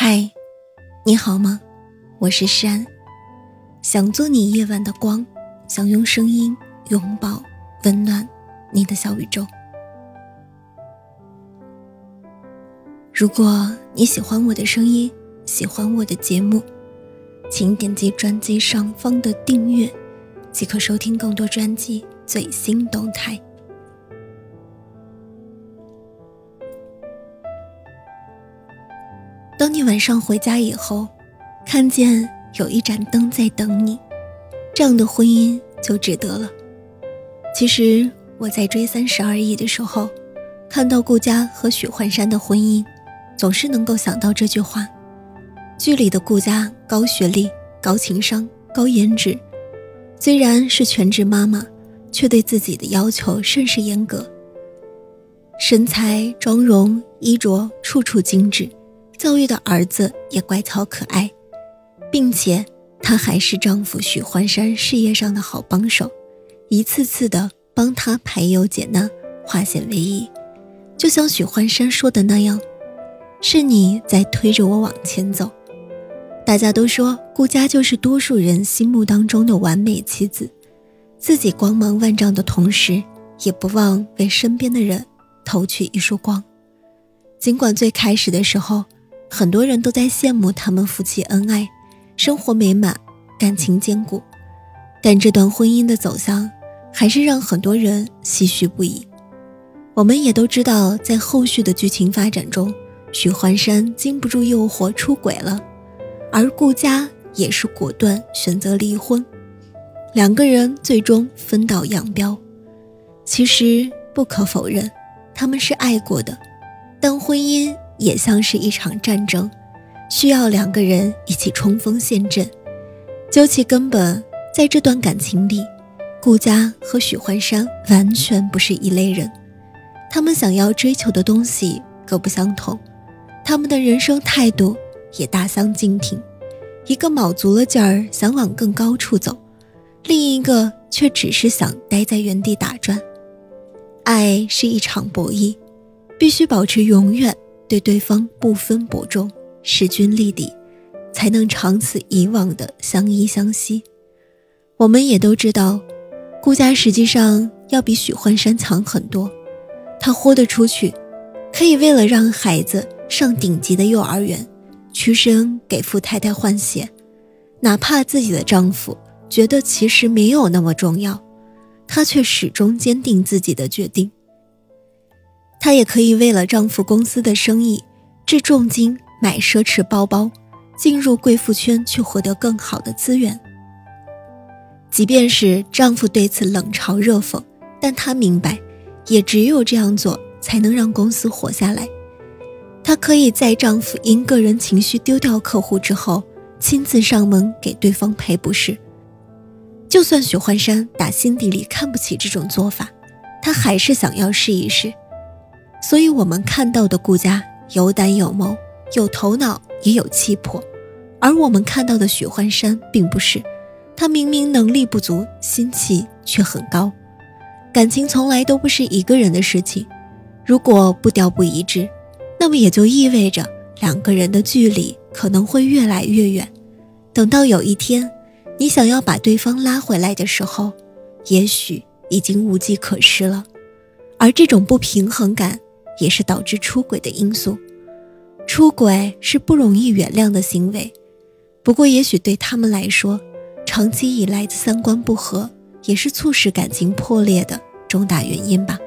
嗨，你好吗？我是山，想做你夜晚的光，想用声音拥抱温暖你的小宇宙。如果你喜欢我的声音，喜欢我的节目，请点击专辑上方的订阅，即可收听更多专辑最新动态。当你晚上回家以后，看见有一盏灯在等你，这样的婚姻就值得了。其实我在追《三十而已》的时候，看到顾佳和许幻山的婚姻，总是能够想到这句话：剧里的顾佳高学历、高情商、高颜值，虽然是全职妈妈，却对自己的要求甚是严格，身材、妆容、衣着处处精致。教育的儿子也乖巧可爱，并且她还是丈夫许幻山事业上的好帮手，一次次的帮他排忧解难，化险为夷。就像许幻山说的那样：“是你在推着我往前走。”大家都说顾佳就是多数人心目当中的完美妻子，自己光芒万丈的同时，也不忘为身边的人投去一束光。尽管最开始的时候，很多人都在羡慕他们夫妻恩爱，生活美满，感情坚固，但这段婚姻的走向还是让很多人唏嘘不已。我们也都知道，在后续的剧情发展中，许幻山经不住诱惑出轨了，而顾佳也是果断选择离婚，两个人最终分道扬镳。其实不可否认，他们是爱过的，但婚姻。也像是一场战争，需要两个人一起冲锋陷阵。究其根本，在这段感情里，顾佳和许幻山完全不是一类人，他们想要追求的东西各不相同，他们的人生态度也大相径庭。一个卯足了劲儿想往更高处走，另一个却只是想待在原地打转。爱是一场博弈，必须保持永远。对对方不分伯仲，势均力敌，才能长此以往的相依相惜。我们也都知道，顾家实际上要比许幻山强很多。他豁得出去，可以为了让孩子上顶级的幼儿园，屈身给富太太换鞋，哪怕自己的丈夫觉得其实没有那么重要，她却始终坚定自己的决定。她也可以为了丈夫公司的生意，掷重金买奢侈包包，进入贵妇圈去获得更好的资源。即便是丈夫对此冷嘲热讽，但她明白，也只有这样做才能让公司活下来。她可以在丈夫因个人情绪丢掉客户之后，亲自上门给对方赔不是。就算许幻山打心底里看不起这种做法，她还是想要试一试。所以，我们看到的顾家有胆有谋，有头脑也有气魄，而我们看到的许幻山并不是。他明明能力不足，心气却很高。感情从来都不是一个人的事情，如果步调不一致，那么也就意味着两个人的距离可能会越来越远。等到有一天，你想要把对方拉回来的时候，也许已经无计可施了。而这种不平衡感。也是导致出轨的因素。出轨是不容易原谅的行为，不过也许对他们来说，长期以来的三观不合也是促使感情破裂的重大原因吧。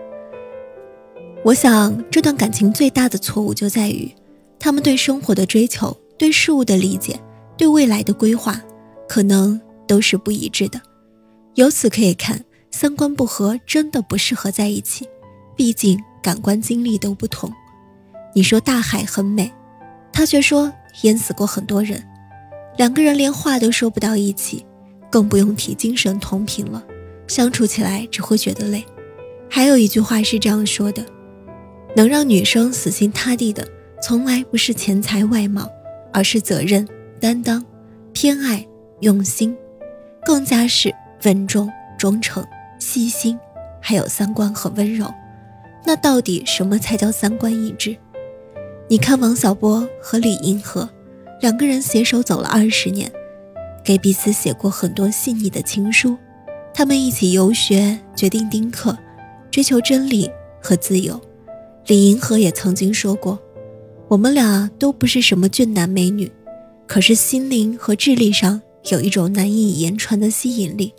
我想，这段感情最大的错误就在于，他们对生活的追求、对事物的理解、对未来的规划，可能都是不一致的。由此可以看，三观不合真的不适合在一起。毕竟。感官经历都不同，你说大海很美，他却说淹死过很多人，两个人连话都说不到一起，更不用提精神同频了，相处起来只会觉得累。还有一句话是这样说的：能让女生死心塌地的，从来不是钱财外貌，而是责任、担当、偏爱、用心，更加是稳重、忠诚、细心，还有三观和温柔。那到底什么才叫三观一致？你看王小波和李银河，两个人携手走了二十年，给彼此写过很多细腻的情书。他们一起游学，决定丁克，追求真理和自由。李银河也曾经说过：“我们俩都不是什么俊男美女，可是心灵和智力上有一种难以言传的吸引力。”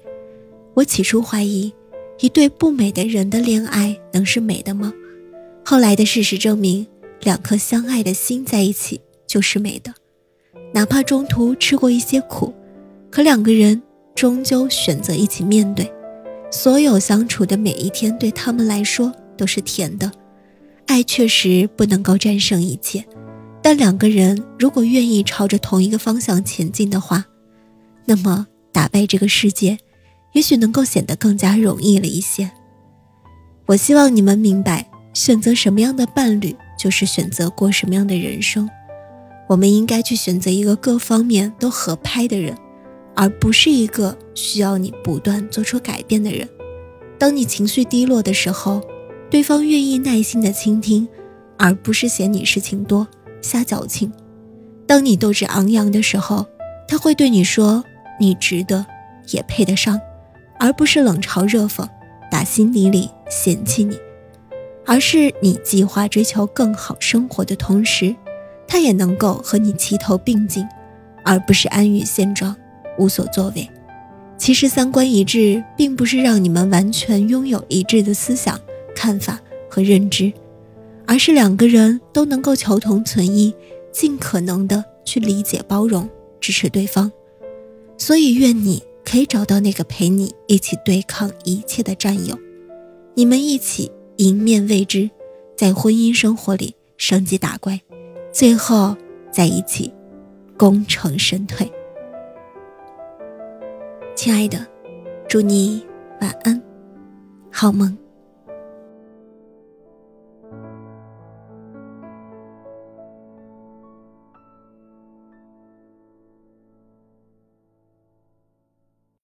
我起初怀疑，一对不美的人的恋爱能是美的吗？后来的事实证明，两颗相爱的心在一起就是美的，哪怕中途吃过一些苦，可两个人终究选择一起面对，所有相处的每一天对他们来说都是甜的。爱确实不能够战胜一切，但两个人如果愿意朝着同一个方向前进的话，那么打败这个世界，也许能够显得更加容易了一些。我希望你们明白。选择什么样的伴侣，就是选择过什么样的人生。我们应该去选择一个各方面都合拍的人，而不是一个需要你不断做出改变的人。当你情绪低落的时候，对方愿意耐心的倾听，而不是嫌你事情多瞎矫情。当你斗志昂扬的时候，他会对你说你值得，也配得上，而不是冷嘲热讽，打心底里嫌弃你。而是你计划追求更好生活的同时，他也能够和你齐头并进，而不是安于现状，无所作为。其实三观一致，并不是让你们完全拥有一致的思想、看法和认知，而是两个人都能够求同存异，尽可能的去理解、包容、支持对方。所以，愿你可以找到那个陪你一起对抗一切的战友，你们一起。迎面未知，在婚姻生活里升级打怪，最后在一起功成身退。亲爱的，祝你晚安，好梦。